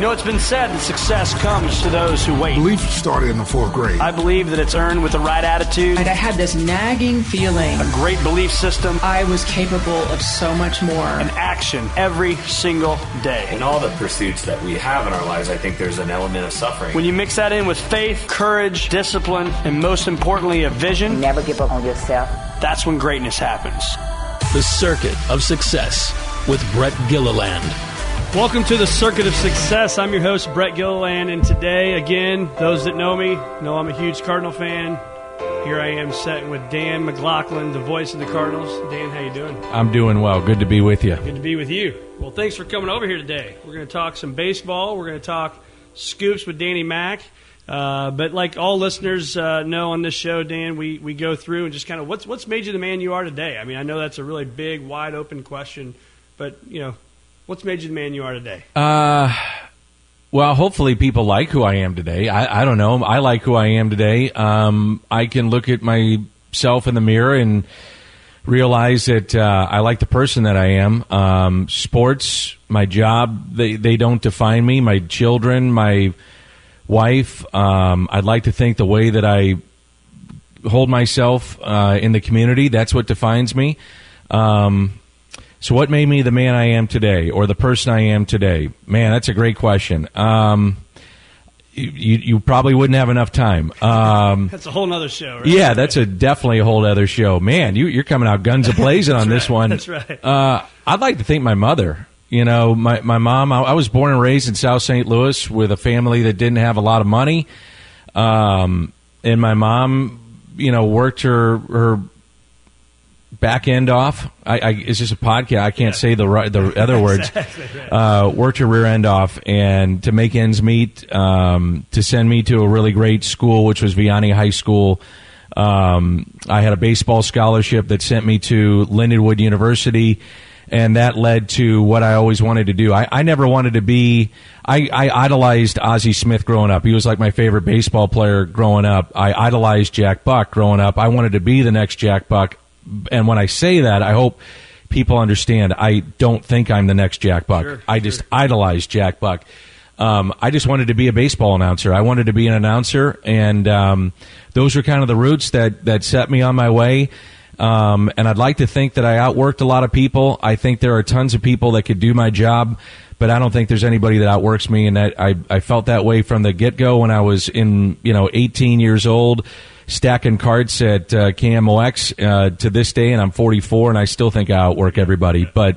You know, it's been said that success comes to those who wait. Belief started in the fourth grade. I believe that it's earned with the right attitude, And I had this nagging feeling a great belief system, I was capable of so much more. An action every single day. In all the pursuits that we have in our lives, I think there's an element of suffering. When you mix that in with faith, courage, discipline, and most importantly, a vision, Never give up on yourself. that's when greatness happens. The Circuit of Success with Brett Gilliland. Welcome to the Circuit of Success. I'm your host, Brett Gilliland, and today, again, those that know me know I'm a huge Cardinal fan. Here I am sitting with Dan McLaughlin, the voice of the Cardinals. Dan, how you doing? I'm doing well. Good to be with you. Good to be with you. Well, thanks for coming over here today. We're going to talk some baseball. We're going to talk scoops with Danny Mack. Uh, but like all listeners uh, know on this show, Dan, we, we go through and just kind of what's what's made you the man you are today. I mean, I know that's a really big, wide open question, but you know, what's made you the man you are today? Uh, well, hopefully people like who I am today. I, I don't know. I like who I am today. Um, I can look at myself in the mirror and realize that uh, I like the person that I am. Um, sports, my job, they, they don't define me. My children, my wife. Um, I'd like to think the way that I hold myself uh, in the community, that's what defines me. Um, so, what made me the man I am today, or the person I am today? Man, that's a great question. Um, you, you probably wouldn't have enough time. Um, That's a whole other show, right? yeah, that's a definitely a whole other show. Man, you, you're coming out guns a blazing on this right, one. that's right. Uh, I'd like to thank my mother. You know, my my mom. I, I was born and raised in South St. Louis with a family that didn't have a lot of money, um, and my mom, you know, worked her her back end off. I, I it's just a podcast. I can't say the right the other words. Uh, worked your rear end off, and to make ends meet, um, to send me to a really great school, which was Vianney High School. Um, I had a baseball scholarship that sent me to Lindenwood University, and that led to what I always wanted to do. I, I never wanted to be. I, I idolized Ozzie Smith growing up. He was like my favorite baseball player growing up. I idolized Jack Buck growing up. I wanted to be the next Jack Buck. And when I say that, I hope people understand. I don't think I'm the next Jack Buck. Sure, I just idolize Jack Buck. Um, I just wanted to be a baseball announcer. I wanted to be an announcer, and um, those were kind of the roots that that set me on my way. Um, and I'd like to think that I outworked a lot of people. I think there are tons of people that could do my job, but I don't think there's anybody that outworks me. And that I, I felt that way from the get go when I was in, you know, 18 years old, stacking cards at uh, KMOX uh, to this day, and I'm 44, and I still think I outwork everybody. But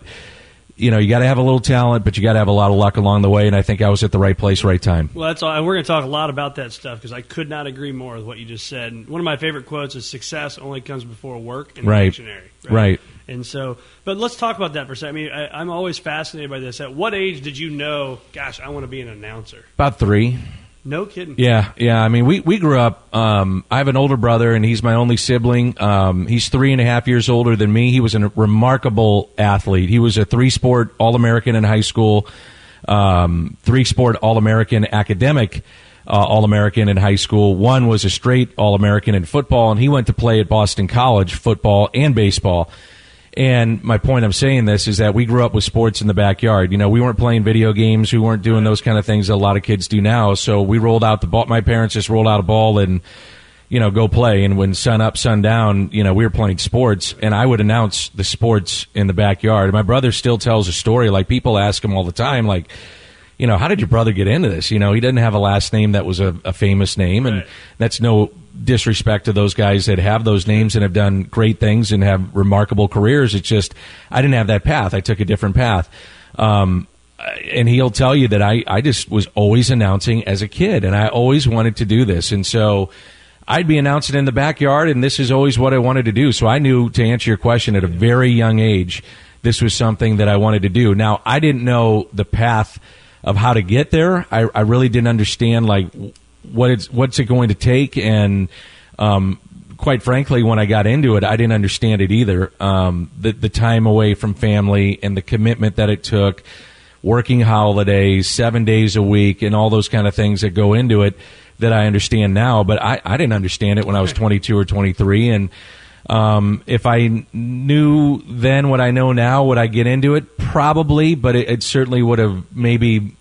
you know, you got to have a little talent, but you got to have a lot of luck along the way. And I think I was at the right place, right time. Well, that's all. And we're going to talk a lot about that stuff because I could not agree more with what you just said. And one of my favorite quotes is "Success only comes before work and Right. dictionary." Right. And so, but let's talk about that for a second. I mean, I, I'm always fascinated by this. At what age did you know? Gosh, I want to be an announcer. About three. No kidding. Yeah, yeah. I mean, we, we grew up. Um, I have an older brother, and he's my only sibling. Um, he's three and a half years older than me. He was a remarkable athlete. He was a three sport All American in high school, um, three sport All American academic. Uh, All American in high school. One was a straight All American in football, and he went to play at Boston College football and baseball. And my point I'm saying this is that we grew up with sports in the backyard. You know, we weren't playing video games. We weren't doing those kind of things that a lot of kids do now. So we rolled out the ball. My parents just rolled out a ball and, you know, go play. And when sun up, sun down, you know, we were playing sports and I would announce the sports in the backyard. My brother still tells a story. Like people ask him all the time, like, you know, how did your brother get into this? You know, he didn't have a last name that was a, a famous name, and Right. that's no disrespect to those guys that have those names and have done great things and have remarkable careers. It's just I didn't have that path. I took a different path. Um, and he'll tell you that I, I just was always announcing as a kid, and I always wanted to do this, and so. I'd be announcing in the backyard, and this is always what I wanted to do. So I knew to answer your question at a very young age, this was something that I wanted to do. Now, I didn't know the path of how to get there. I, I really didn't understand like what it's what's it going to take, and um, quite frankly, when I got into it, I didn't understand it either. Um, the the time away from family and the commitment that it took working holidays, seven days a week, and all those kind of things that go into it that I understand now. But I, I didn't understand it when I was 22 or 23. And um, if I knew then what I know now, would I get into it? Probably, but it, it certainly would have maybe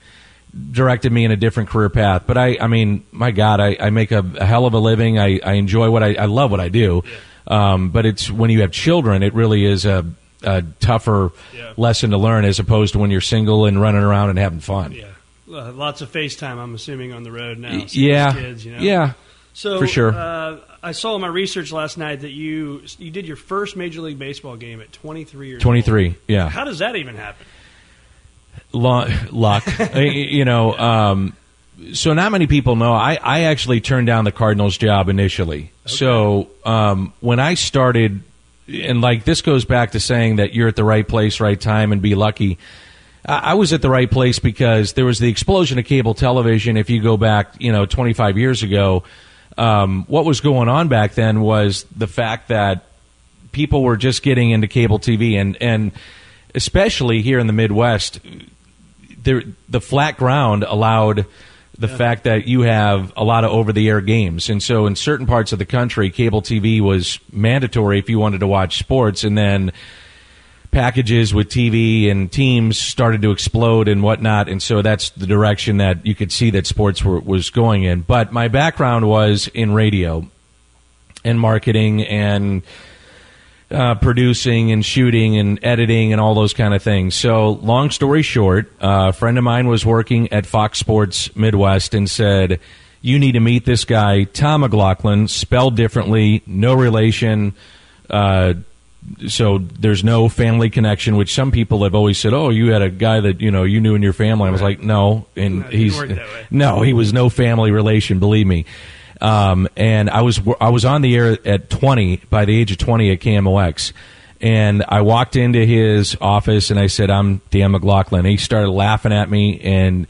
directed me in a different career path. But I, I mean, my God, I, I make a, a hell of a living. I, I enjoy what I, I love what I do. Um, but it's when you have children, it really is a, a tougher Yeah. lesson to learn as opposed to when you're single and running around and having fun. Yeah. Uh, lots of FaceTime, I'm assuming, on the road now. Yeah, Kids, you know? yeah. So for sure. Uh, I saw in my research last night that you you did your first Major League Baseball game at 23 years old. 23, yeah. How does that even happen? Lu- luck. You know, um, so not many people know. I, I actually turned down the Cardinals job initially. So um, when I started, and like this goes back to saying that you're at the right place, right time, and be lucky. I I was at the right place because there was the explosion of cable television. If you go back, you know, 25 years ago, um, what was going on back then was the fact that people were just getting into cable TV, and and especially here in the Midwest, there, the flat ground allowed the fact that you have a lot of over the air games. And so in certain parts of the country, cable TV was mandatory if you wanted to watch sports. And then packages with TV and teams started to explode and whatnot. And so that's the direction that you could see that sports were, was going in. But my background was in radio and marketing and uh, producing and shooting and editing and all those kind of things. So, long story short, uh, a friend of mine was working at Fox Sports Midwest and said, "You need to meet this guy, Tom McLaughlin, spelled differently, no relation." Uh, so there's no family connection, which some people have always said, "Oh, you had a guy that you know you knew in your family." I was like, "No," and No, he's no, he was no family relation. Believe me. Um, and I was I was on the air at 20 by the age of 20 at KMOX, and I walked into his office and I said, "I'm Dan McLaughlin." he started laughing at me, and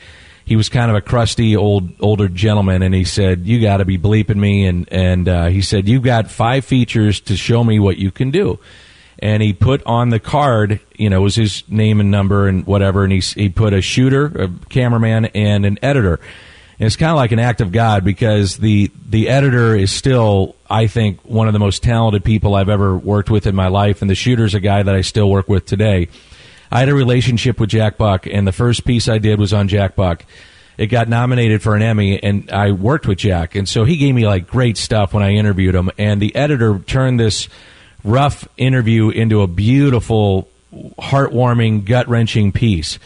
he was kind of a crusty old older gentleman, and he said, "You got to be bleeping me," and and uh, he said, "You've got five features to show me what you can do." and he put on the card, you know, was his name and number and whatever, and he he put a shooter, a cameraman, and an editor. And it's kind of like an act of God because the the editor is still, I think, one of the most talented people I've ever worked with in my life, and the shooter's a guy that I still work with today. I had a relationship with Jack Buck, and the first piece I did was on Jack Buck. It got nominated for an Emmy, and I worked with Jack, and so he gave me like great stuff when I interviewed him. And the editor turned this rough interview into a beautiful, heartwarming, gut wrenching piece.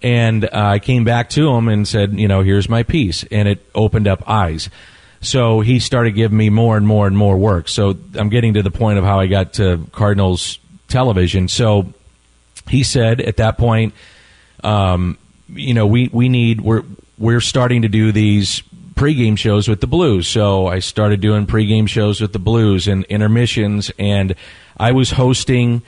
And uh, I came back to him and said, you know, here's my piece, and it opened up eyes. So he started giving me more and more and more work. So I'm getting to the point of how I got to Cardinals television. So he said at that point, um, you know, we, we need we're we're starting to do these pregame shows with the Blues. So I started doing pregame shows with the Blues and intermissions, and I was hosting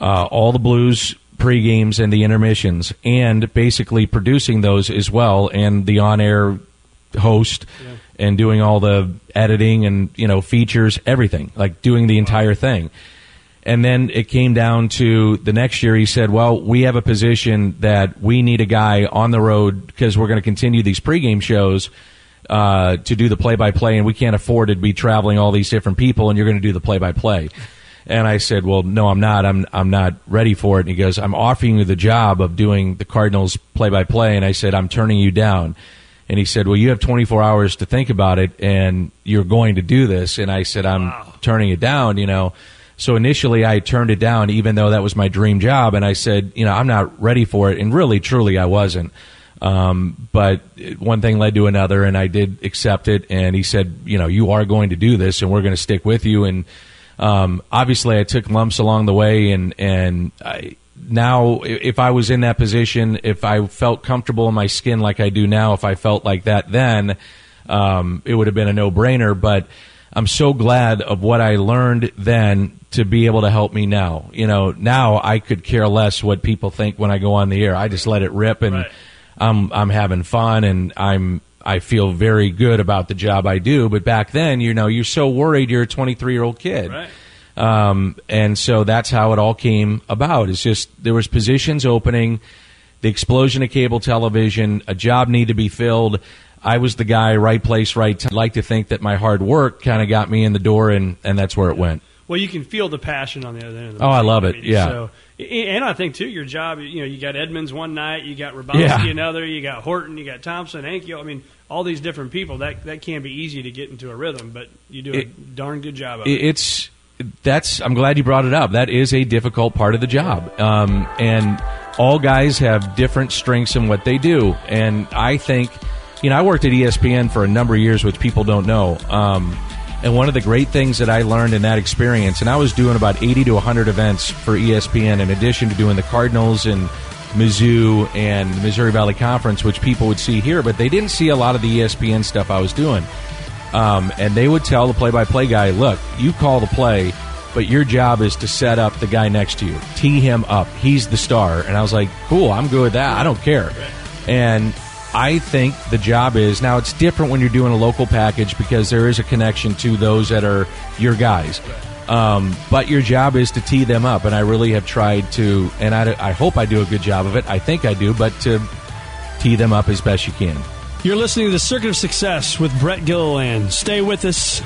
uh, all the Blues pregames and the intermissions, and basically producing those as well, and the on-air host. And doing all the editing and you know features, everything like doing the entire thing. And then it came down to the next year. He said, "Well, we have a position that we need a guy on the road because we're going to continue these pregame shows uh, to do the play-by-play, and we can't afford to be traveling all these different people, and you're going to do the play-by-play." And I said, "Well, no, I'm not. I'm I'm not ready for it." And he goes, "I'm offering you the job of doing the Cardinals play-by-play," and I said, "I'm turning you down." And he said, "Well, you have 24 hours to think about it, and you're going to do this." And I said, "I'm turning it down." You know. So initially, I turned it down, even though that was my dream job. And I said, you know, I'm not ready for it. And really, truly, I wasn't. Um, but one thing led to another, and I did accept it. And he said, you know, you are going to do this, and we're going to stick with you. And um, obviously, I took lumps along the way, and and I, now, if I was in that position, if I felt comfortable in my skin like I do now, if I felt like that then, um, it would have been a no brainer. But I'm so glad of what I learned then to be able to help me now. You know, now I could care less what people think when I go on the air. I just let it rip, and Right. I'm I'm having fun, and I'm I feel very good about the job I do. But back then, you know, you're so worried. You're a 23 year old kid. Right. Um, and so that's how it all came about. It's just there was positions opening, the explosion of cable television, a job need to be filled. I was the guy, right place, right time. I like to think that my hard work kind of got me in the door, and, and that's where it went. Well, you can feel the passion on the other end. Of the line. Oh, I love it. Yeah. So, and I think too, your job. You know, you got Edmonds one night, you got Hrabosky Yeah. another, you got Horton, you got Thompson, Ankiel. I mean, all these different people. That that can be easy to get into a rhythm, but you do a It- darn good job of it. it's that's I'm glad you brought it up. That is a difficult part of the job, um, and all guys have different strengths in what they do. And I think, you know, I worked at ESPN for a number of years, which people don't know. Um, and one of the great things that I learned in that experience, and I was doing about 80 to 100 events for ESPN, in addition to doing the Cardinals and Mizzou and the Missouri Valley Conference, which people would see here, but they didn't see a lot of the ESPN stuff I was doing. Um, and they would tell the play-by-play guy, "Look, you call the play, but your job is to set up the guy next to you, tee him up. He's the star." And I was like, "Cool, I'm good with that. I don't care." And I think the job is now it's different when you're doing a local package because there is a connection to those that are your guys. Um, but your job is to tee them up, and I really have tried to, and I, I hope I do a good job of it. I think I do, but to tee them up as best you can. You're listening to the Circuit of Success with Brett Gilliland. Stay with us.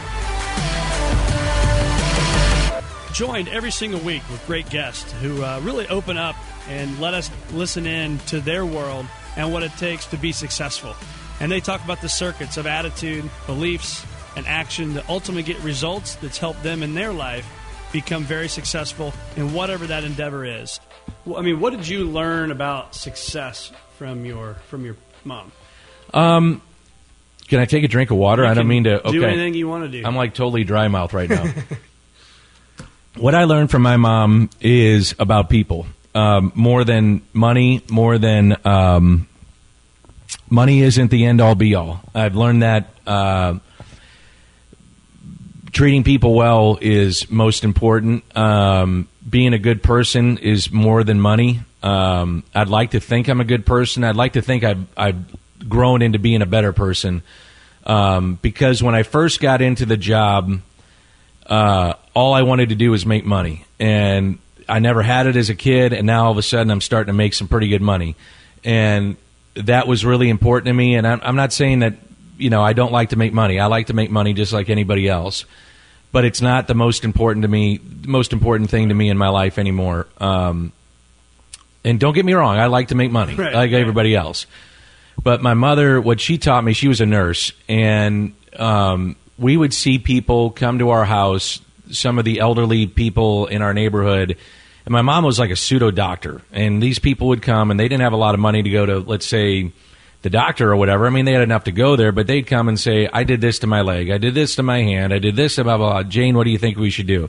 Joined every single week with great guests who uh, really open up and let us listen in to their world and what it takes to be successful. And they talk about the circuits of attitude, beliefs, and action that ultimately get results that's helped them in their life become very successful in whatever that endeavor is. Well, I mean, what did you learn about success from your from your mom? Um, Can I take a drink of water? You I don't mean to. do okay. anything you want to do. I'm like totally dry mouth right now. what I learned from my mom is about people um, more than money, more than um, money isn't the end all be all. I've learned that uh, treating people well is most important. Um, being a good person is more than money. Um, I'd like to think I'm a good person. I'd like to think I've, I've grown into being a better person. Um, because when I first got into the job, uh, all I wanted to do was make money. And I never had it as a kid, and now all of a sudden I'm starting to make some pretty good money. And that was really important to me. And I'm, I'm not saying that, you know, I don't like to make money. I like to make money just like anybody else. But it's not the most important to me, the most important thing to me in my life anymore. Um, and don't get me wrong, I like to make money Right, like right. everybody else. But my mother, what she taught me, she was a nurse, and um, we would see people come to our house, some of the elderly people in our neighborhood. And my mom was like a pseudo doctor, and these people would come, and they didn't have a lot of money to go to, let's say, the doctor or whatever. I mean, they had enough to go there, but they'd come and say, "I did this to my leg, I did this to my hand, I did this blah blah." blah. Jane, what do you think we should do?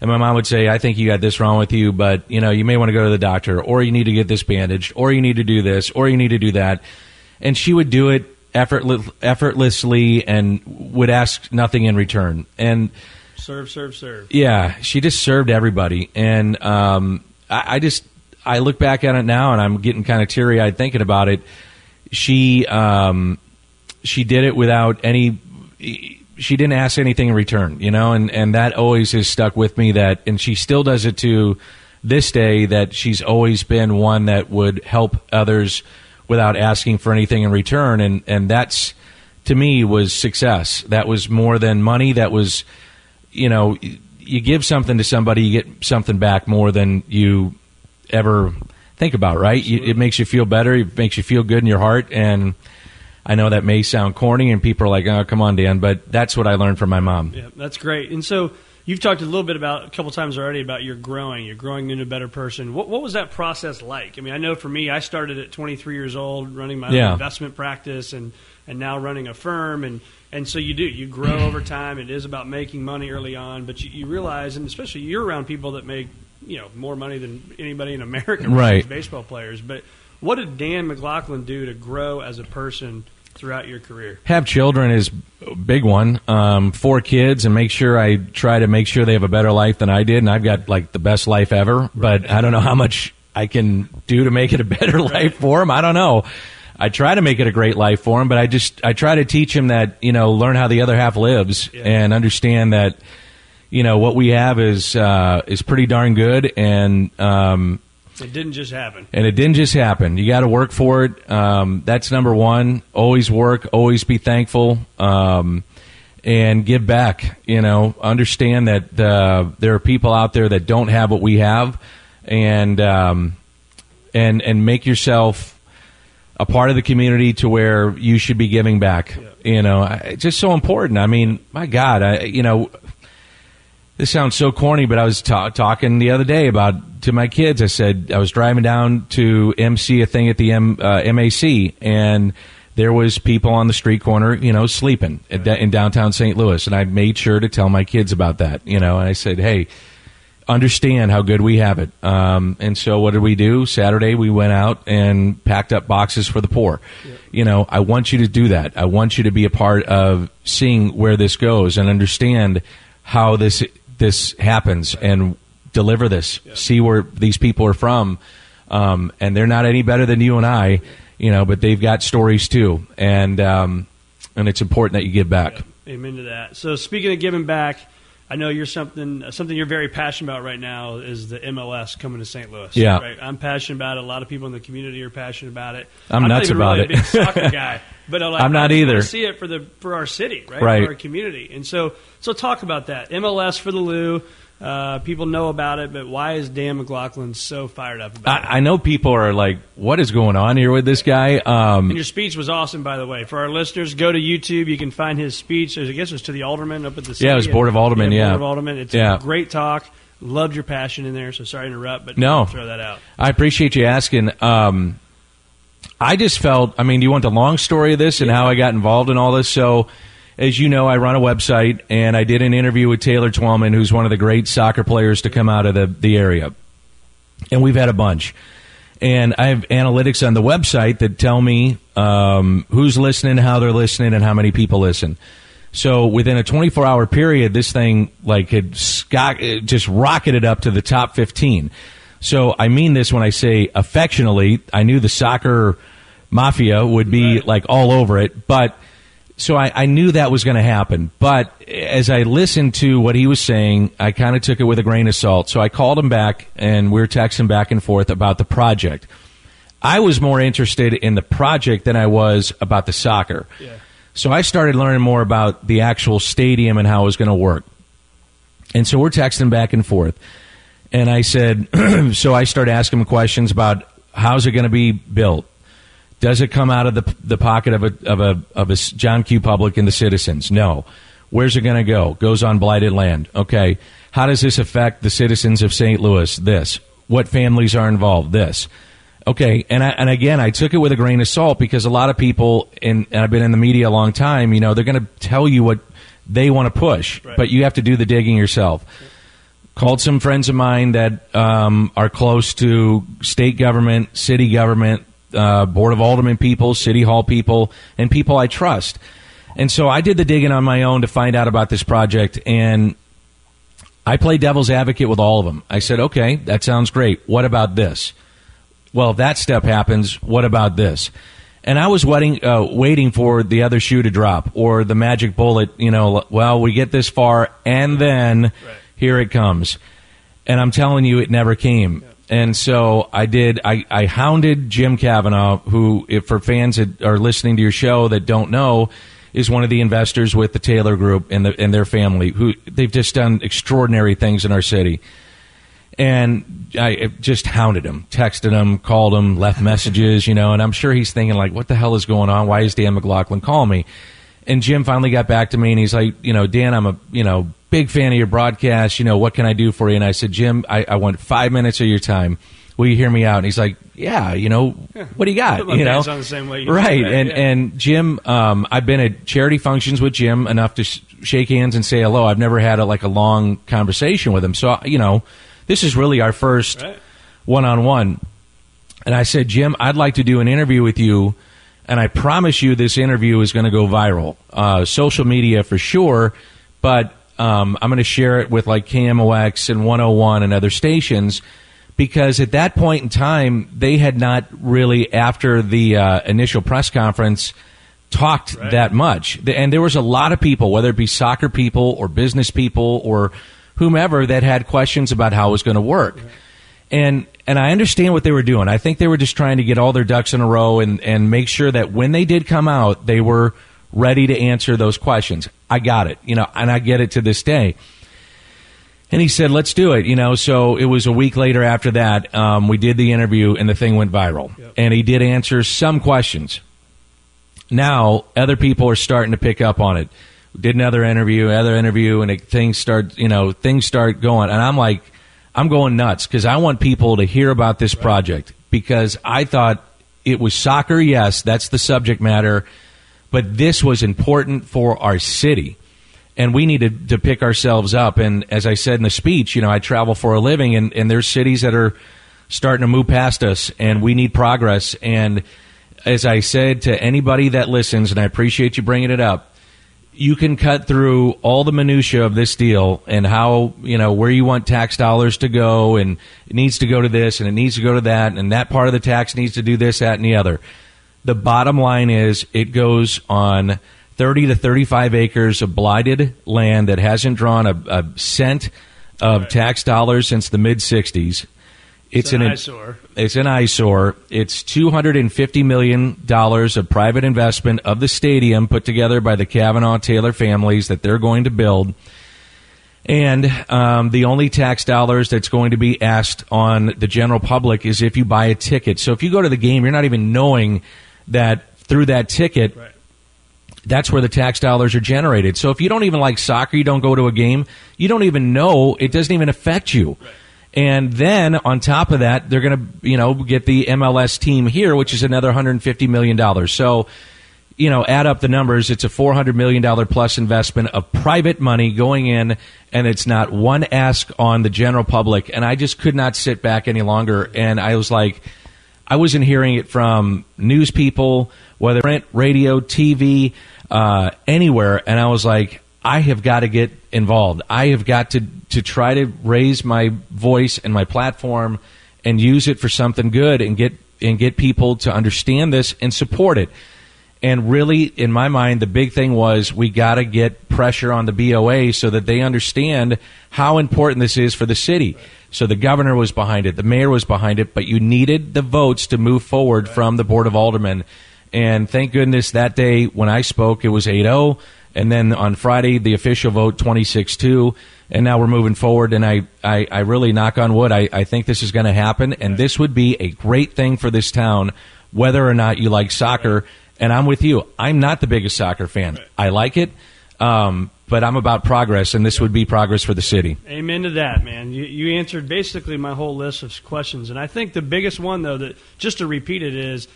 And my mom would say, "I think you got this wrong with you, but you know, you may want to go to the doctor, or you need to get this bandaged, or you need to do this, or you need to do that." And she would do it effortless, effortlessly and would ask nothing in return. And serve, serve, serve. yeah, she just served everybody, and um, I, I just I look back at it now, and I'm getting kind of teary eyed thinking about it. She um, she did it without any. She didn't ask anything in return, you know, and and that always has stuck with me. That and she still does it to this day. That she's always been one that would help others without asking for anything in return, and and that's to me was success. That was more than money. That was you know, you give something to somebody, you get something back more than you ever think about, right? You, it makes you feel better. It makes you feel good in your heart. And I know that may sound corny, and people are like, "Oh, come on, Dan," but that's what I learned from my mom. Yeah, that's great. And so you've talked a little bit about a couple times already about your growing, you're growing into a better person. What what was that process like? I mean, I know for me, I started at 23 years old running my own Yeah. investment practice, and and now running a firm, and and so you do you grow over time. It is about making money early on, but you, you realize, and especially you're around people that make you know more money than anybody in America, Right. Baseball players, but what did Dan McLaughlin do to grow as a person throughout your career? Have children is a big one. Um, four kids, and make sure I try to make sure they have a better life than I did. And I've got like the best life ever, but I don't know how much I can do to make it a better life for them. I don't know. I try to make it a great life for him, but I just I try to teach him that you know learn how the other half lives and understand that you know what we have is uh, is pretty darn good, and um, It didn't just happen. and it didn't just happen. You got to work for it. Um, that's number one. Always work. Always be thankful. Um, and give back. You know, understand that uh, there are people out there that don't have what we have, and um, and and make yourself a part of the community to where you should be giving back. You know, it's just so important. I mean, my God, I you know this sounds so corny, but I was ta- talking the other day about to my kids. I said I was driving down to MC a thing at the M- uh, MAC, and there was people on the street corner, you know, sleeping at da- in downtown St. Louis, and I made sure to tell my kids about that, you know, and I said, hey. Understand how good we have it, um, and so what did we do? Saturday we went out and packed up boxes for the poor. You know, I want you to do that. I want you to be a part of seeing where this goes and understand how this this happens and deliver this. See where these people are from, um, and they're not any better than you and I, you know. But they've got stories too, and um, and it's important that you give back. Amen to that. So speaking of giving back, I know you're something something you're very passionate about right now is the MLS coming to St. Louis. Yeah. right? I'm passionate about it. A lot of people in the community are passionate about it. I'm not nuts even about really it. A big soccer guy, but I'm, like, I'm not I either. See it for the for our city, right? Right. For our community, and so so talk about that MLS for the Lou. Uh, people know about it, but why is Dan McLaughlin so fired up about it? I, I know people are like, "What is going on here with this guy?" Um, And your speech was awesome, by the way. For our listeners, go to YouTube. You can find his speech. I guess it was to the alderman up at the. Yeah, it was Board of Aldermen, yeah. Board of Aldermen. It's Yeah. a great talk. Loved your passion in there. So sorry to interrupt, but No. Throw that out. I appreciate you asking. Um, I just felt, I mean, do you want the long story of this and how I got involved in all this? So, as you know, I run a website and I did an interview with Taylor Twellman, who's one of the great soccer players to come out of the, the area. And we've had a bunch. And I have analytics on the website that tell me um, who's listening, how they're listening, and how many people listen. So within a 24 hour period, this thing like had sky, just rocketed up to the top 15. So I mean this when I say affectionately. I knew the soccer mafia would be like all over it, but so I, I knew that was going to happen. But as I listened to what he was saying, I kind of took it with a grain of salt. So I called him back, and we were texting back and forth about the project. I was more interested in the project than I was about the soccer. Yeah. So I started learning more about the actual stadium and how it was going to work. And so we're texting back and forth. And I said, so I started asking him questions about how's it going to be built? Does it come out of the, the pocket of a, of a, of a John Q. Public and the citizens? No. Where's it going to go? Goes on blighted land. Okay. How does this affect the citizens of St. Louis? This. What families are involved? This. Okay, and I, and again, I took it with a grain of salt because a lot of people, in, and I've been in the media a long time. You know, they're going to tell you what they want to push, but you have to do the digging yourself. Called some friends of mine that um, are close to state government, city government, uh, board of aldermen people, city hall people, and people I trust. And so I did the digging on my own to find out about this project, and I played devil's advocate with all of them. I said, okay, that sounds great. What about this? Well, if that step happens, what about this? And I was waiting, uh, waiting for the other shoe to drop or the magic bullet. You know, well, we get this far, and then here it comes. And I'm telling you, it never came. And so I did. I, I hounded Jim Kavanaugh, who, if for fans that are listening to your show that don't know, is one of the investors with the Taylor Group and the, and their family. Who they've just done extraordinary things in our city and I just hounded him, texted him, called him, left messages, you know, and I'm sure he's thinking like, what the hell is going on? Why is Dan McLaughlin calling me? And Jim finally got back to me and he's like, you know, Dan, I'm a, you know, big fan of your broadcast. You know, what can I do for you? And I said, Jim, I, I want five minutes of your time. Will you hear me out? And he's like, yeah, you know, what do you got? You know, on the same way right? And yeah. and Jim, um, I've been at charity functions with Jim enough to sh- shake hands and say hello. I've never had a, like a long conversation with him, so you know, this is really our first one on one. And I said, Jim, I'd like to do an interview with you, and I promise you this interview is going to go viral. Uh, social media for sure, but um, I'm going to share it with like KMOX and 101 and other stations because at that point in time, they had not really, after the uh, initial press conference, talked that much. And there was a lot of people, whether it be soccer people or business people or whomever, that had questions about how it was going to work. And and I understand what they were doing. I think they were just trying to get all their ducks in a row and and make sure that when they did come out, they were ready to answer those questions. I got it, you know, and I get it to this day. And he said, "Let's do it." You know, so it was a week later after that. Um, we did the interview, and the thing went viral. And he did answer some questions. Now, other people are starting to pick up on it. Did another interview, other interview, and it, things start, you know, things start going. And I'm like, I'm going nuts because I want people to hear about this project because I thought it was soccer. Yes, that's the subject matter, but this was important for our city and we needed to pick ourselves up. And as I said in the speech, you know, I travel for a living, and, and there's cities that are starting to move past us, and we need progress. And as I said to anybody that listens, and I appreciate you bringing it up, you can cut through all the minutia of this deal and how you know where you want tax dollars to go, and it needs to go to this, and it needs to go to that, and that part of the tax needs to do this, that, and the other. The bottom line is it goes on 30 to 35 acres of blighted land that hasn't drawn a, a cent of tax dollars since the mid 60s. It's an eyesore. It's an eyesore. It's two hundred and fifty million dollars of private investment of the stadium put together by the Kavanaugh Taylor families that they're going to build, and um, the only tax dollars that's going to be asked on the general public is if you buy a ticket. So if you go to the game, you're not even knowing that through that ticket. Right. That's where the tax dollars are generated. So if you don't even like soccer, you don't go to a game, you don't even know, it doesn't even affect you. And then on top of that, they're going to, you know, get the MLS team here, which is another $150 million. So, you know, add up the numbers, it's a $400 million plus investment of private money going in, and it's not one ask on the general public. And I just could not sit back any longer. And I was like, I wasn't hearing it from news people, whether print, radio, TV, uh, anywhere. And I was like, I have got to get involved. I have got to, to try to raise my voice and my platform and use it for something good and get and get people to understand this and support it. And really, in my mind, the big thing was we got to get pressure on the BOA so that they understand how important this is for the city. So the governor was behind it, the mayor was behind it, but you needed the votes to move forward from the Board of Aldermen. And thank goodness that day when I spoke, it was 8 0. And then on Friday, the official vote 26 2. And now we're moving forward. And I, I, I really knock on wood, I, I think this is going to happen. And this would be a great thing for this town, whether or not you like soccer. And I'm with you. I'm not the biggest soccer fan. I like it. Um, but I'm about progress, and this would be progress for the city. Amen to that, man. You, you answered basically my whole list of questions, and I think the biggest one, though, that just to repeat it is,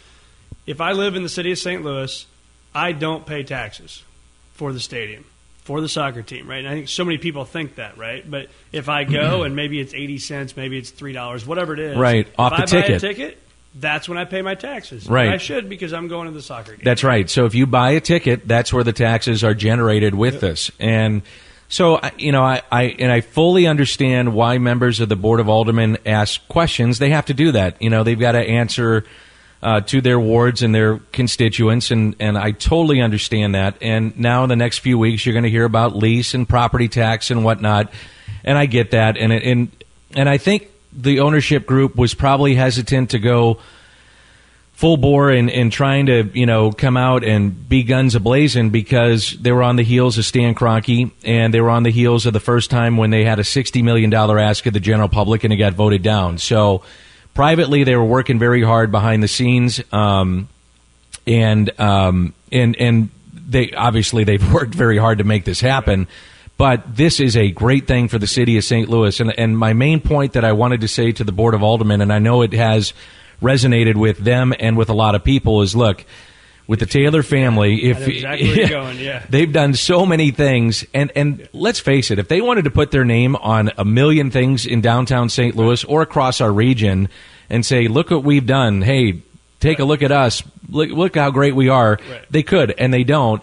if I live in the city of St. Louis, I don't pay taxes for the stadium, for the soccer team, right? And I think so many people think that, right? But if I go and maybe it's eighty cents, maybe it's three dollars, whatever it is, Right, off the I buy a ticket. ticket, that's when I pay my taxes. Right. And I should because I'm going to the soccer game. That's right. So if you buy a ticket, that's where the taxes are generated with this. And so, you know, I, I and I fully understand why members of the Board of Aldermen ask questions. They have to do that. You know, they've got to answer uh, to their wards and their constituents, and, and I totally understand that. And now in the next few weeks, you're going to hear about lease and property tax and whatnot, and I get that. And and and I think the ownership group was probably hesitant to go full bore and, trying to you know come out and be guns ablazing because they were on the heels of Stan Kroenke and they were on the heels of the first time when they had a sixty million dollar ask of the general public and it got voted down. So privately, they were working very hard behind the scenes, um, and um, and and they obviously they've worked very hard to make this happen. But this is a great thing for the city of St. Louis. And, and my main point that I wanted to say to the Board of Aldermen, and I know it has resonated with them and with a lot of people, is look, with the Taylor family, if exactly going, yeah. they've done so many things, and and let's face it, if they wanted to put their name on a million things in downtown St. Louis or across our region, and say, look what we've done, hey, take a look at us, look look how great we are, Right. they could, and they don't.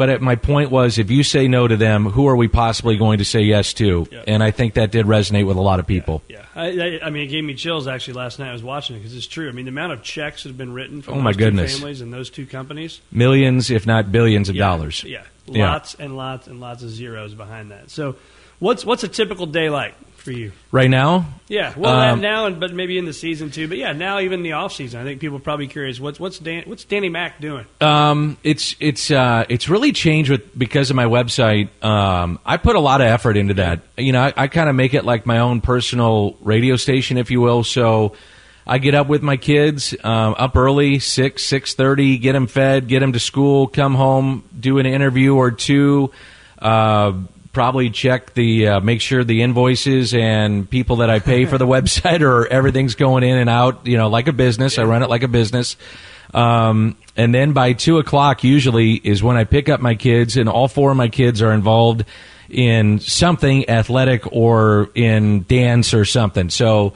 But uh, my point was, if you say no to them, who are we possibly going to say yes to? Yeah. And I think that did resonate with a lot of people. Yeah, I, I, I mean, it gave me chills actually last night. I was watching it because it's true. I mean, the amount of checks that have been written from Oh, my goodness. two families and those two companies. Millions, if not billions, of Yeah, dollars. Yeah, Yeah. lots and lots and lots of zeros behind that. So, what's what's a typical day like for you? Right now, Yeah, well Um, now, and but maybe in the season too. But yeah, now even the off season, I think people are probably curious what's what's Dan, what's Danny Mac doing? Um, it's it's uh, it's really changed with because of my website. Um, I put a lot of effort into that. You know, I, I kind of make it like my own personal radio station, if you will. So I get up with my kids um, up early, six six thirty, get them fed, get them to school, come home, do an interview or two. Uh, probably check the uh, make sure the invoices and people that I pay for the website or everything's going in and out. You know, like a business. I run it like a business. Um, and then by two o'clock, usually is when I pick up my kids, and all four of my kids are involved in something athletic or in dance or something. So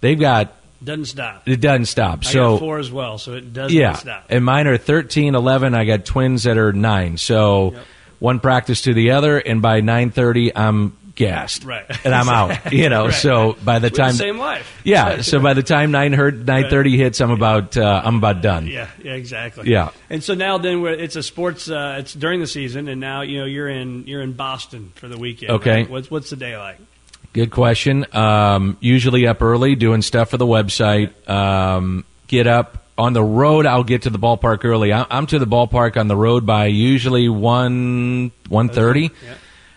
they've got Doesn't stop. it doesn't stop. I so got four as well, so it doesn't yeah, stop. and mine are 13, 11. I got twins that are nine. So Yep. One practice to the other, and by nine thirty, I'm gassed, Right. and I'm out. You know, Right. so by the time the same life. yeah, so by the time nine nine thirty hits, I'm about uh, I'm about done. Yeah, yeah, exactly. Yeah. And so now then we're, it's a sports. Uh, it's during the season, and now you know you're in you're in Boston for the weekend. Okay. right? What's what's the day like? Good question. Um, usually up early, doing stuff for the website. Um, get up on the road. I'll get to the ballpark early. I- I'm to the ballpark on the road by usually one one thirty. Yeah.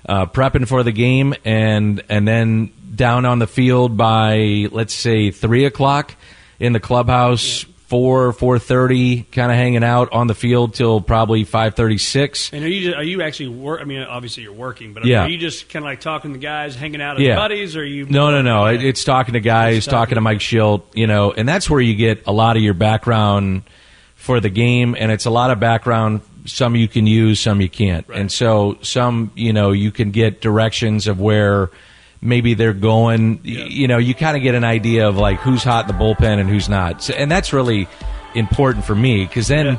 Uh, prepping for the game, and and then down on the field by let's say three o'clock in the clubhouse. Four four thirty, kind of hanging out on the field till probably five thirty six. And are you are you actually work? I mean, obviously you're working, but Yeah. are you just kind of like talking to guys, hanging out with Yeah. buddies, or are you? No, no, no. It, it's talking to guys, talking, talking- to Mike Shildt, you know, and that's where you get a lot of your background for the game, and it's a lot of background. Some you can use, some you can't, Right. and so some, you know, you can get directions of where maybe they're going. Y- You know, you kind of get an idea of like who's hot in the bullpen and who's not, so, and that's really important for me because then Yeah.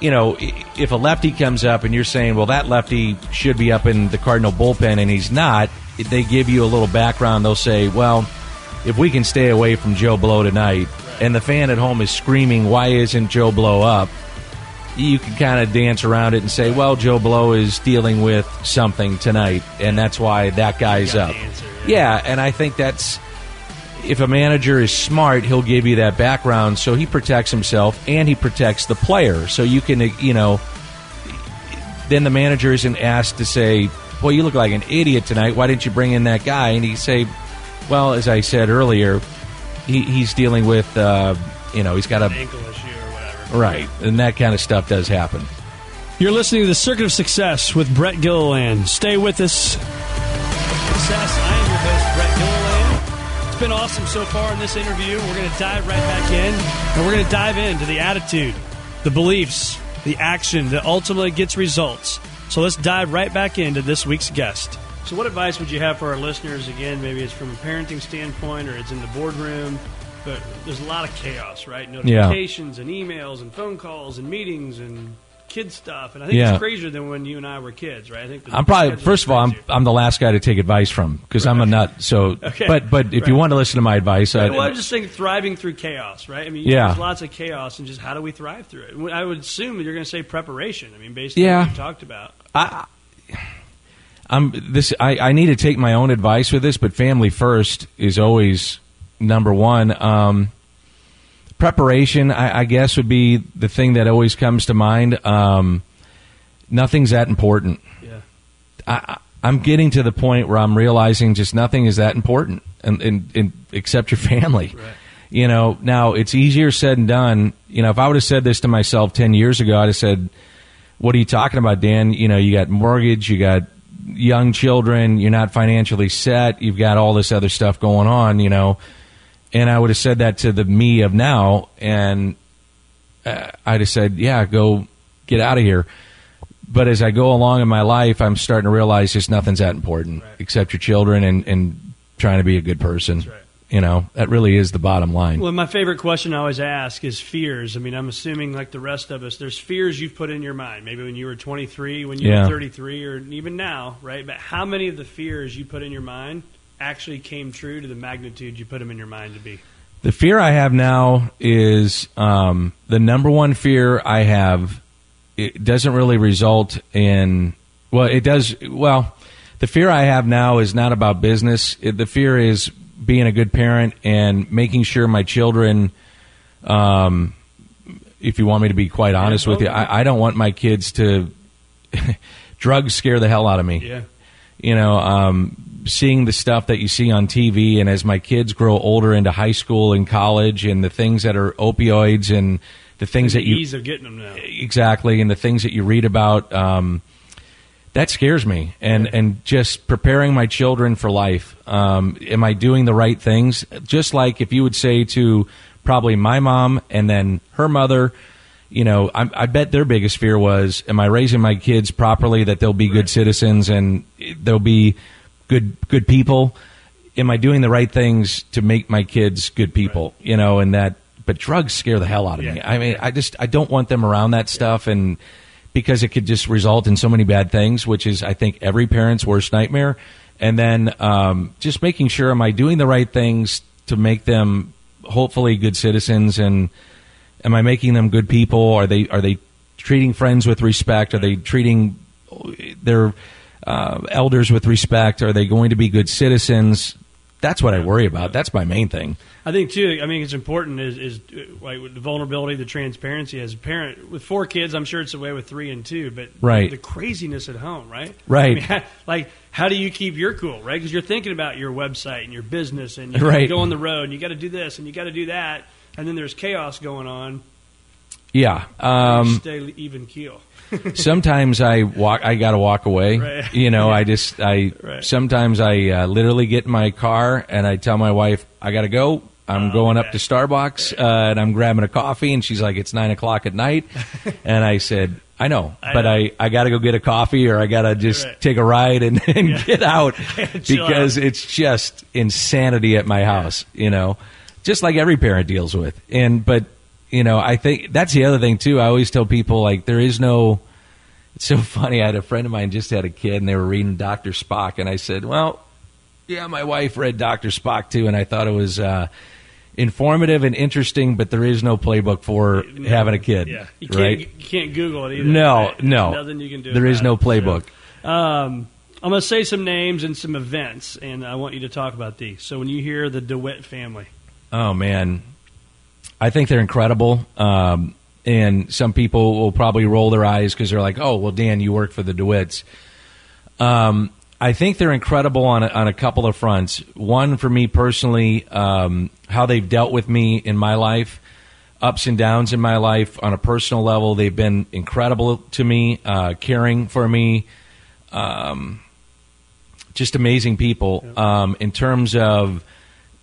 you know, if a lefty comes up and you're saying, well, that lefty should be up in the Cardinal bullpen and he's not, they give you a little background. They'll say, well, if we can stay away from Joe Blow tonight, and the fan at home is screaming, why isn't Joe Blow up? You can kind of dance around it and say, well, Joe Blow is dealing with something tonight, and that's why that guy's up. answer, yeah, and I think that's if a manager is smart, he'll give you that background so he protects himself and he protects the player. So you can, you know, then the manager isn't asked to say, "Well, you look like an idiot tonight. Why didn't you bring in that guy?" And he say, "Well, as I said earlier, he, he's dealing with, uh, you know, he's got a ankle issue. Right, and that kind of stuff does happen." You're listening to the Circuit of Success with Brett Gilliland. Stay with us. Success. I am your host, Brett Gilliland. It's been awesome so far in this interview. We're going to dive right back in, and we're going to dive into the attitude, the beliefs, the action that ultimately gets results. So let's dive right back into this week's guest. So, what advice would you have for our listeners? Again, maybe it's from a parenting standpoint or it's in the boardroom, but there's a lot of chaos, right? Notifications and emails and phone calls and meetings and kid stuff. And I think Yeah. it's crazier than when you and I were kids, right? I think I'm probably first of all, I'm. I'm the last guy to take advice from because I'm a nut. So, Okay. but but if you want to listen to my advice, I, well, I'm just saying thriving through chaos, right? I mean, Yeah. there's lots of chaos, and just how do we thrive through it? I would assume that you're going to say preparation. I mean, based on Yeah. what you talked about. I, I'm this. I, I need to take my own advice with this, but family first is always number one. Um, preparation, I, I guess, would be the thing that always comes to mind. Um, nothing's that important. Yeah. I, I'm getting to the point where I'm realizing just nothing is that important, and, and, and except your family. Right. You know, now it's easier said than done. You know, if I would have said this to myself ten years ago, I'd have said, "What are you talking about, Dan? You know, you got mortgage, you got young children, you're not financially set, you've got all this other stuff going on." You know, and I would have said that to the me of now, and uh, I'd have said, "Yeah, go get out of here." But as I go along in my life, I'm starting to realize just nothing's that important Right. except your children and, and trying to be a good person. right. You know, that really is the bottom line. Well, my favorite question I always ask is fears. I mean, I'm assuming, like the rest of us, there's fears you've put in your mind. Maybe when you were 23, when you Yeah. were 33, or even now, right? But how many of the fears you put in your mind actually came true to the magnitude you put them in your mind to be? The fear I have now is um, the number one fear I have. It doesn't really result in well, it does. Well, the fear I have now is not about business. It, the fear is being a good parent and making sure my children. Um, if you want me to be quite honest with you, I, I don't want my kids to drugs scare the hell out of me. Yeah. You know, um, seeing the stuff that you see on TV, and as my kids grow older into high school and college, and the things that are opioids and the things The that you ease of getting them now. exactly and the things that you read about um, that scares me. And and just preparing my children for life. Um, am i doing the right things? Just like if you would say to probably my mom and then her mother you know I, I bet their biggest fear was am i raising my kids properly that they'll be good citizens and they'll be good good people. Am i doing the right things to make my kids good people? You know and that but drugs scare the hell out of me. I mean i just i don't want them around that stuff and because it could just result in so many bad things which is i think every parent's worst nightmare. And then um, just making sure am i doing the right things to make them hopefully good citizens and am i making them good people? Are they are they treating friends with respect? Are they treating their uh, elders with respect are they going to be good citizens that's what i worry about that's my main thing I think too. I mean, it's important is is uh, like the vulnerability, the transparency. As a parent with four kids, I'm sure it's the way with three and two. But Right. the craziness at home, right? Right. I mean, like, how do you keep your cool, right? Because you're thinking about your website and your business, and you Right. go on the road, and you got to do this, and you got to do that, and then there's chaos going on. yeah um, Stay even keel. sometimes I walk. I got to walk away. Right. You know, I just I Right. sometimes I uh, literally get in my car and I tell my wife I got to go. I'm going up to Starbucks uh, and I'm grabbing a coffee, and she's like, "It's nine o'clock at night," and I said. I know, I but know. I, I got to go get a coffee or I got to just Right. take a ride and, and Yeah. get out because out. it's just insanity at my house, you know, just like every parent deals with. And, but, you know, I think that's the other thing too. I always tell people like there is no, it's so funny. I had a friend of mine just had a kid and they were reading Dr. Spock. And I said, well, yeah, my wife read Dr. Spock too. And I thought it was, uh, informative and interesting, but there is no playbook for having a kid. Yeah, you can't right? you can't Google it either. No, right? no. nothing you can do. There is no playbook. Um, I'm going to say some names and some events, and I want you to talk about these. So when you hear the DeWitt family, Oh man, I think they're incredible. Um, and some people will probably roll their eyes because they're like, "Oh, well, Dan, you work for the DeWitts." Um, I think they're incredible on a, on a couple of fronts. One, for me personally, um, how they've dealt with me in my life, ups and downs in my life on a personal level. They've been incredible to me, uh, caring for me. Um, just amazing people. Um, in terms of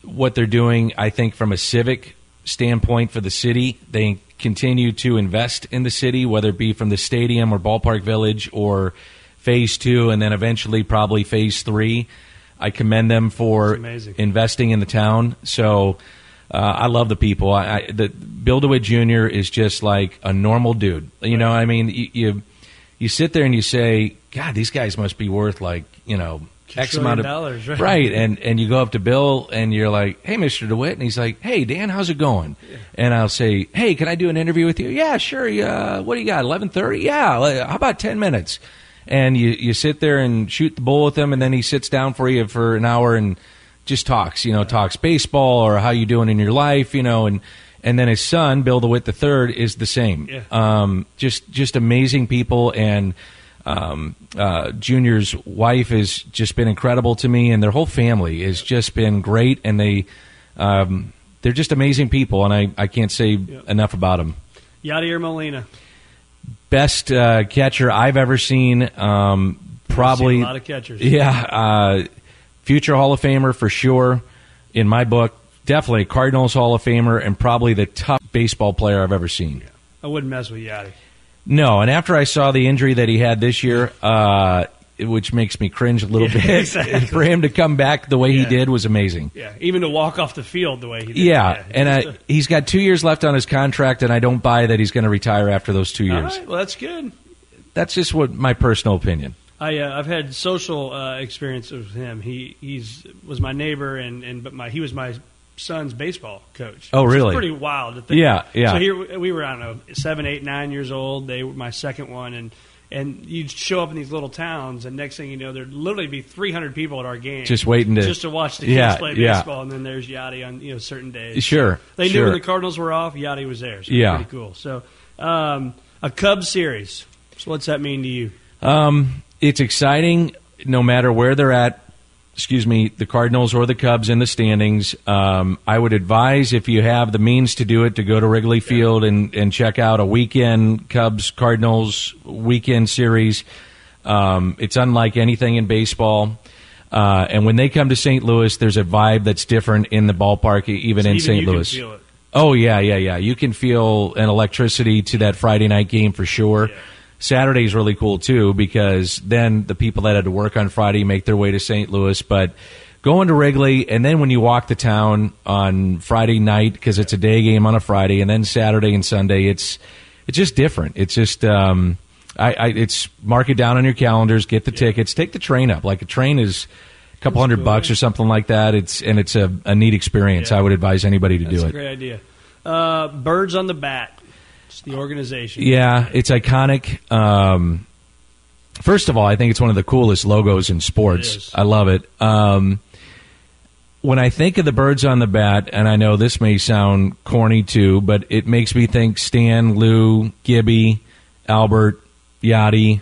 what they're doing, I think from a civic standpoint for the city, they continue to invest in the city, whether it be from the stadium or ballpark village or phase two, and then eventually probably phase three. I commend them for investing in the town. So uh, I love the people. I, I, the Bill DeWitt Jr. is just like a normal dude. You know, I mean, you, you you sit there and you say, God, these guys must be worth like you know X amount of dollars, right? right. And and you go up to Bill and you're like, Hey, Mister DeWitt, and he's like, Hey, Dan, how's it going? And I'll say, Hey, can I do an interview with you? Yeah, sure. Yeah, what do you got? Eleven thirty? Yeah. How about ten minutes? And you you sit there and shoot the bull with him, and then he sits down for you for an hour and just talks. You know, talks baseball or how you doing in your life. You know, and and then his son, Bill DeWitt the third, is the same. Yeah. Um, just just amazing people and um, uh, Junior's wife has just been incredible to me, and their whole family has just been great, and they um, they're just amazing people, and I, I can't say enough about them. Yadier Molina, Best uh, catcher I've ever seen, um, probably Seen a lot of catchers. Yeah, uh, future Hall of Famer for sure. In my book, definitely Cardinals Hall of Famer, and probably the tough baseball player I've ever seen. I wouldn't mess with Yadi. No, and after I saw the injury that he had this year, uh, which makes me cringe a little Yeah, bit, exactly. for him to come back the way Yeah. he did was amazing. Yeah, even to walk off the field the way he did. Yeah, and Just uh, a- he's got two years left on his contract, and I don't buy that he's going to retire after those two years. right, well, that's good. That's just what my personal opinion. I uh, I've had social uh, experience with him. He he's was my neighbor and and but my he was my son's baseball coach. Oh, really? pretty wild to think. Yeah, yeah. So here we were. I don't know seven, eight, nine years old. They were my second one, and And you'd show up in these little towns, and next thing you know, there'd literally be 300 people at our game, Just waiting to- just to watch the kids Yeah, play yeah. baseball. And then there's Yadi on you know certain days. Sure, They knew sure. when the Cardinals were off, Yadi was there. So Yeah. pretty cool. So um, a Cubs series. So what's that mean to you? Um, it's exciting no matter where they're at. Excuse me, the Cardinals or the Cubs in the standings. Um, I would advise if you have the means to do it to go to Wrigley Field and, and check out a weekend Cubs Cardinals weekend series. Um, it's unlike anything in baseball. Uh, and when they come to St. Louis, there's a vibe that's different in the ballpark, even in St. Louis. Oh yeah, yeah, yeah. You can feel an electricity to that Friday night game for sure. Saturday's really cool too because then the people that had to work on Friday make their way to St. Louis. But going to Wrigley and then when you walk the town on Friday night because it's a day game on a Friday, and then Saturday and Sunday, it's it's just different. It's just um, I, I it's mark it down on your calendars, get the tickets, take the train up. Like a train is. a Couple hundred bucks or something like that. It's and it's a, a neat experience. Yeah. I would advise anybody to do it. That's do a it. great idea. Uh, Birds on the Bat. It's the organization. Yeah, it's iconic. Um, first of all, I think it's one of the coolest logos in sports. I love it. Um, when I think of the birds on the bat, and I know this may sound corny too, but it makes me think Stan, Lou, Gibby, Albert, Yadi,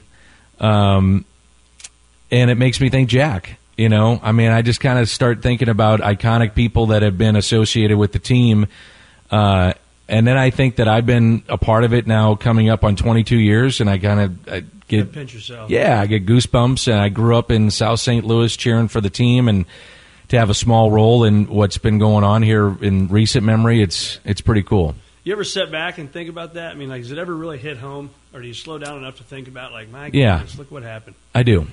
um, and it makes me think Jack. You know, I mean, I just kind of start thinking about iconic people that have been associated with the team. Uh, and then I think that I've been a part of it now coming up on 22 years, and I kind of get pinch yourself. yeah, I get goosebumps, and I grew up in South St. Louis cheering for the team, and to have a small role in what's been going on here in recent memory, it's it's pretty cool. You ever sit back and think about that? I mean, like, does it ever really hit home, or do you slow down enough to think about, like, my Yeah. goodness, look what happened? I do.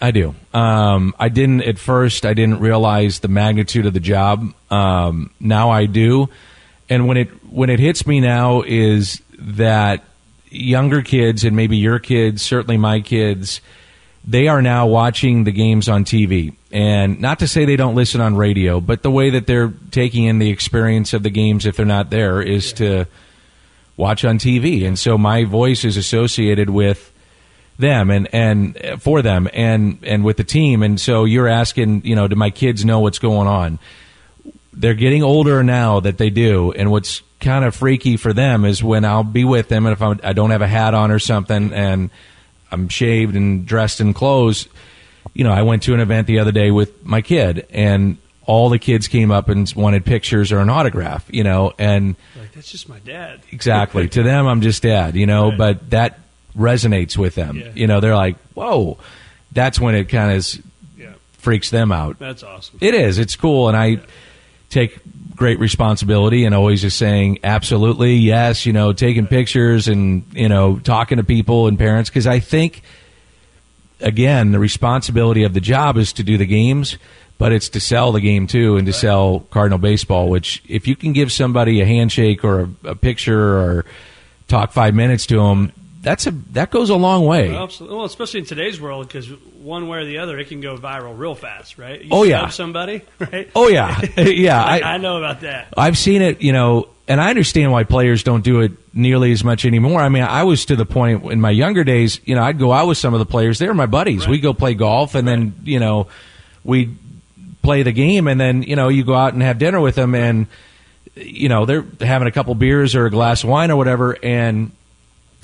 I do. Um, I didn't at first. I didn't realize the magnitude of the job. Um, now I do, and when it when it hits me now is that younger kids and maybe your kids, certainly my kids, they are now watching the games on TV. And not to say they don't listen on radio, but the way that they're taking in the experience of the games if they're not there is to watch on TV. And so my voice is associated with them and and for them and and with the team and so you're asking you know do my kids know what's going on they're getting older now that they do and what's kind of freaky for them is when I'll be with them and if I'm, I don't have a hat on or something and I'm shaved and dressed in clothes you know I went to an event the other day with my kid and all the kids came up and wanted pictures or an autograph you know and Like, that's just my dad. Exactly. to them, I'm just dad, you know, Right. but that resonates with them. Yeah. You know, they're like, whoa. That's when it kind of Yeah, freaks them out. that's awesome. It is. It's cool. And I take great responsibility and always just saying, absolutely, yes, you know, taking pictures and, you know, talking to people and parents. Because I think, again, the responsibility of the job is to do the games, but it's to sell the game too and to sell Cardinal baseball, which if you can give somebody a handshake or a, a picture or talk five minutes to them, that's a that goes a long way. Well, absolutely. Well, especially in today's world, because one way or the other, it can go viral real fast, right? You Oh, yeah. somebody, right? Oh yeah, yeah. I, I, I know about that. I've seen it, you know, and I understand why players don't do it nearly as much anymore. I mean, I was to the point in my younger days, you know, I'd go out with some of the players. They were my buddies. Right. We go play golf, and then you know, we play the game, and then you know, you go out and have dinner with them, and you know, they're having a couple beers or a glass of wine or whatever, and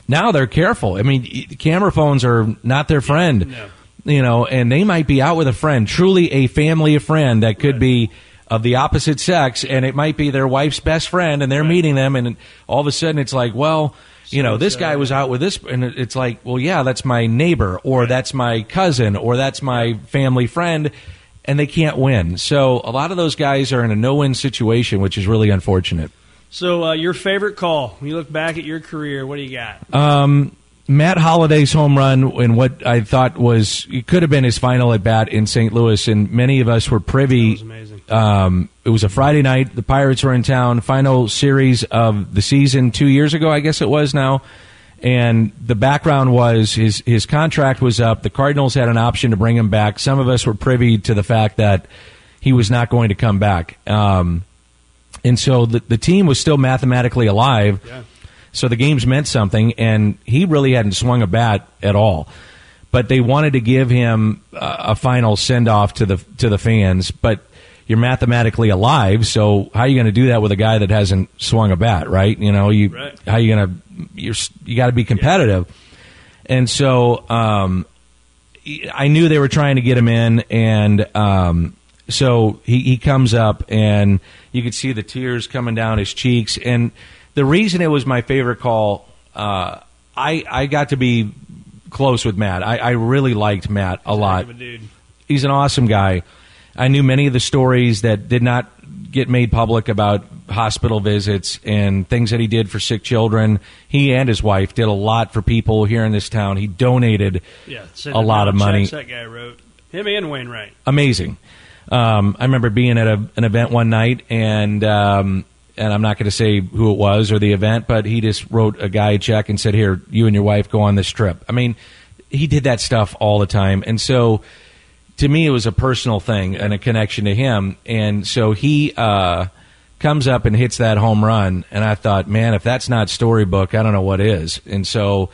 now they're careful. I mean, camera phones are not their friend. No. You know, and they might be out with a friend, truly a family friend that could be of the opposite sex, and it might be their wife's best friend, and they're meeting them, and all of a sudden it's like, well, you know, this guy was out with this, and it's like, well, yeah, that's my neighbor, or that's my cousin, or that's my family friend, and they can't win. So a lot of those guys are in a no-win situation, which is really unfortunate. So, uh, your favorite call? When you look back at your career, what do you got? Uh, Matt Holliday's home run in what I thought was it could have been his final at bat in St. Louis, and many of us were privy. That was amazing. Um, it was a Friday night. The Pirates were in town. Final series of the season two years ago, I guess it was now. And the background was his his contract was up. The Cardinals had an option to bring him back. Some of us were privy to the fact that he was not going to come back. Um, and so the, the team was still mathematically alive. Yeah. So the games meant something, and he really hadn't swung a bat at all. But they wanted to give him a, a final send off to the to the fans. But you're mathematically alive, so how are you going to do that with a guy that hasn't swung a bat, right? You know, you Right. how you going to you're you got to be competitive. And so um, I knew they were trying to get him in, and um, so he, he comes up, and you could see the tears coming down his cheeks. And the reason it was my favorite call, uh, I I got to be close with Matt. I, I really liked Matt a lot a he's an awesome guy. I knew many of the stories that did not get made public about hospital visits and things that he did for sick children. He and his wife did a lot for people here in this town. He donated Yeah, a lot of money. That guy wrote him and Wainwright. Amazing. Um, I remember being at a, an event one night and um, and I'm not going to say who it was or the event, but he just wrote a guy a check and said, "Here, you and your wife go on this trip." I mean, he did that stuff all the time, and so to me, it was a personal thing and a connection to him. And so he uh, comes up and hits that home run, and I thought, man, if that's not storybook, I don't know what is. And so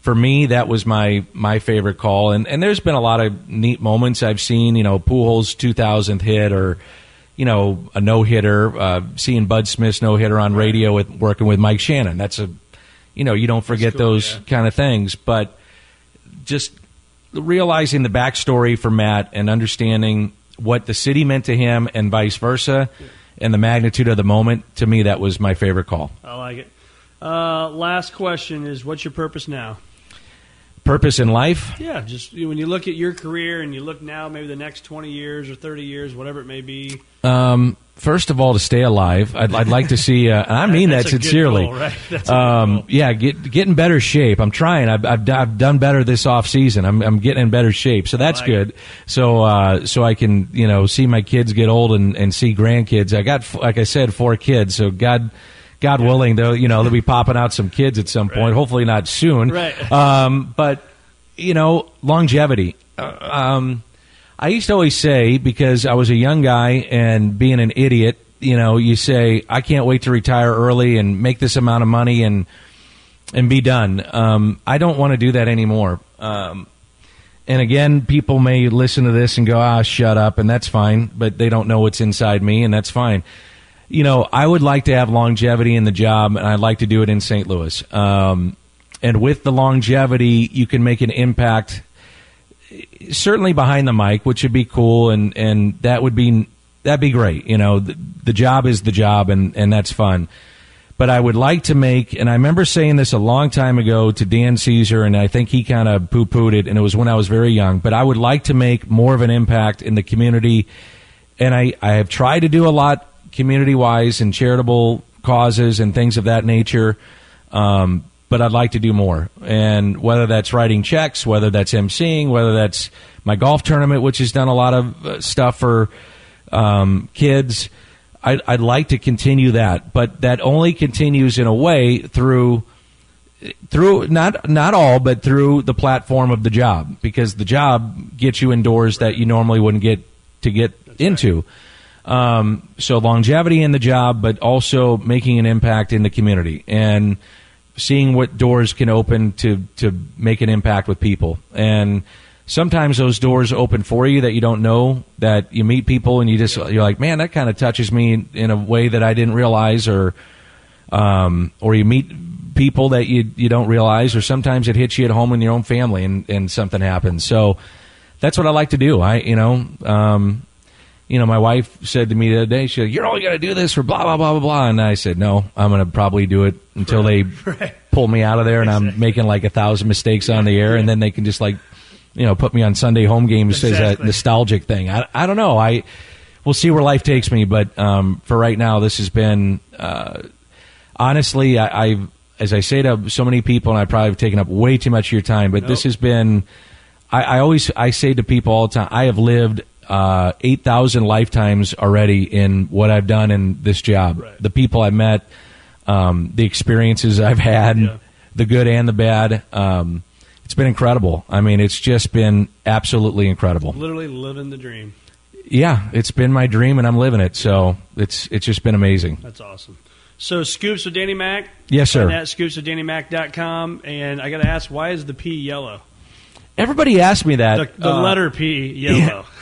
for me, that was my my favorite call. And and there's been a lot of neat moments I've seen. You know, Pujols' 2000th hit, or you know, a no hitter. Uh, seeing Bud Smith's no hitter on radio with working with Mike Shannon. That's a you know, you don't forget cool, those yeah. kind of things, but just realizing the backstory for Matt and understanding what the city meant to him and vice versa and the magnitude of the moment, to me, that was my favorite call. I like it. Uh, last question is, what's your purpose now? Purpose in life? Yeah, just you- when you look at your career and you look now, maybe the next twenty years or thirty years, whatever it may be. Um, first of all, to stay alive, I'd, I'd like to see, uh, and I mean that sincerely. goal, right? That's a good um, yeah, get get in better shape. I'm trying. I've, I've, I've done better this off season. I'm, I'm getting in better shape, so that's like good. So uh, so I can you know see my kids get old and, and see grandkids. I got like I said four kids, so God. God willing, they'll you know they'll be popping out some kids at some point. Hopefully not soon. Right. Um, but you know longevity. Uh, um, I used to always say because I was a young guy and being an idiot, you know, you say I can't wait to retire early and make this amount of money and and be done. Um, I don't want to do that anymore. Um, and again, people may listen to this and go, "Ah, shut up," and that's fine. But they don't know what's inside me, and that's fine. You know, I would like to have longevity in the job, and I'd like to do it in St. Louis. Um, and with the longevity, you can make an impact certainly behind the mic, which would be cool, and and that would be that'd be great. You know, the, the job is the job, and and that's fun. But I would like to make, and I remember saying this a long time ago to Dan Caesar, and I think he kind of poo pooed it, and it was when I was very young. But I would like to make more of an impact in the community, and I, I have tried to do a lot community wise and charitable causes and things of that nature. Um, but I'd like to do more. And whether that's writing checks, whether that's emceeing, whether that's my golf tournament, which has done a lot of uh, stuff for um, kids, I'd, I'd like to continue that. But that only continues in a way through through not not all, but through the platform of the job, because the job gets you indoors that you normally wouldn't get to get into. Um, so longevity in the job, but also making an impact in the community and seeing what doors can open to to make an impact with people. And sometimes those doors open for you that you don't know. That you meet people and you just you're like, man, that kind of touches me in a way that I didn't realize, or um, or you meet people that you you don't realize, or sometimes it hits you at home in your own family and, and something happens. So that's what I like to do. I you know. Um, you know, my wife said to me the other day, she said, You're only going to do this for blah, blah, blah, blah, blah. And I said, No, I'm going to probably do it until they pull me out of there and I'm making like a thousand mistakes on the air. And then they can just like, you know, put me on Sunday home games as a nostalgic thing. I, I don't know. I, we'll see where life takes me. But um, for right now, this has been, uh, honestly, I, I've, as I say to so many people, and I probably have taken up way too much of your time, but this has been, I, I always, I say to people all the time, I have lived uh, 8,000 lifetimes already in what I've done in this job. Right. The people I've met, um, the experiences I've had, Yeah. the good and the bad. Um, it's been incredible. I mean, it's just been absolutely incredible. Literally living the dream. Yeah, it's been my dream and I'm living it. So it's it's just been amazing. That's awesome. So scoops with Danny Mac. Yes, sir. At scoopswithdannymac.com. And I got to ask, why is the P yellow? Everybody asked me that. The, the uh, letter P yellow.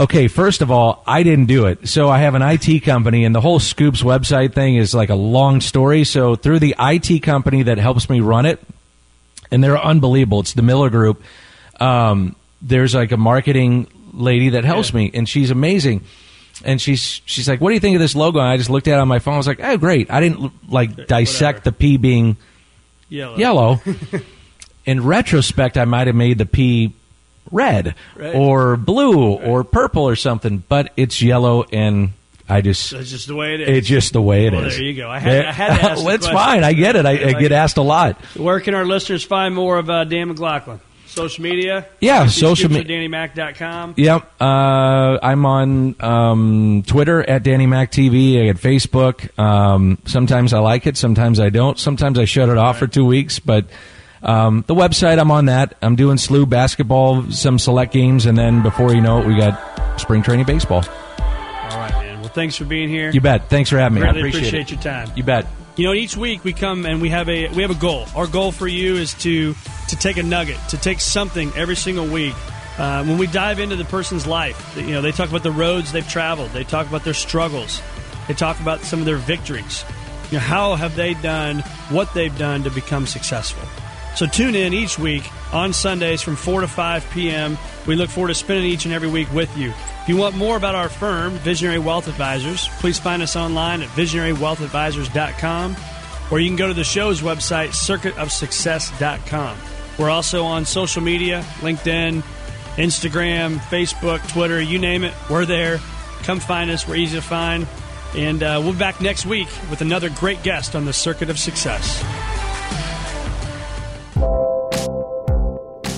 Okay, first of all, I didn't do it. So I have an IT company, and the whole Scoops website thing is like a long story. So through the IT company that helps me run it, and they're unbelievable. It's the Miller Group. Um, there's like a marketing lady that helps Yeah. me, and she's amazing. And she's she's like, "What do you think of this logo?" And I just looked at it on my phone. I was like, "Oh, great!" I didn't like dissect Whatever. the P being yellow. yellow. In retrospect, I might have made the P red Right. or blue or purple or something, but it's yellow, and I just That's just the way it is. it's just the way it is. Well, there you go. I had- I had to ask well, it's fine. I get it. I, I get asked a lot. Where can our listeners find more of uh, Dan McLaughlin? Social media? Yeah, social media. DannyMac.com. Yep. Uh, I'm on um, Twitter at Danny Mac TV. I get Facebook. Um, sometimes I like it. Sometimes I don't. Sometimes I shut it off for two weeks. But um, the website, I'm on that. I'm doing SLU basketball, some select games, and then before you know it, we got spring training baseball. All right, man. Well, thanks for being here. You bet. Thanks for having me. Greatly I appreciate, appreciate your time. You bet. You know, each week we come and we have a we have a goal. Our goal for you is to to take a nugget, to take something every single week. Uh, when we dive into the person's life, you know, they talk about the roads they've traveled. They talk about their struggles. They talk about some of their victories. You know, how have they done what they've done to become successful? So tune in each week on Sundays from 4 to 5 p.m. We look forward to spending each and every week with you. If you want more about our firm, Visionary Wealth Advisors, please find us online at visionarywealthadvisors.com or you can go to the show's website, circuitofsuccess.com. We're also on social media LinkedIn, Instagram, Facebook, Twitter, you name it. We're there. Come find us. We're easy to find. And uh, we'll be back next week with another great guest on the Circuit of Success.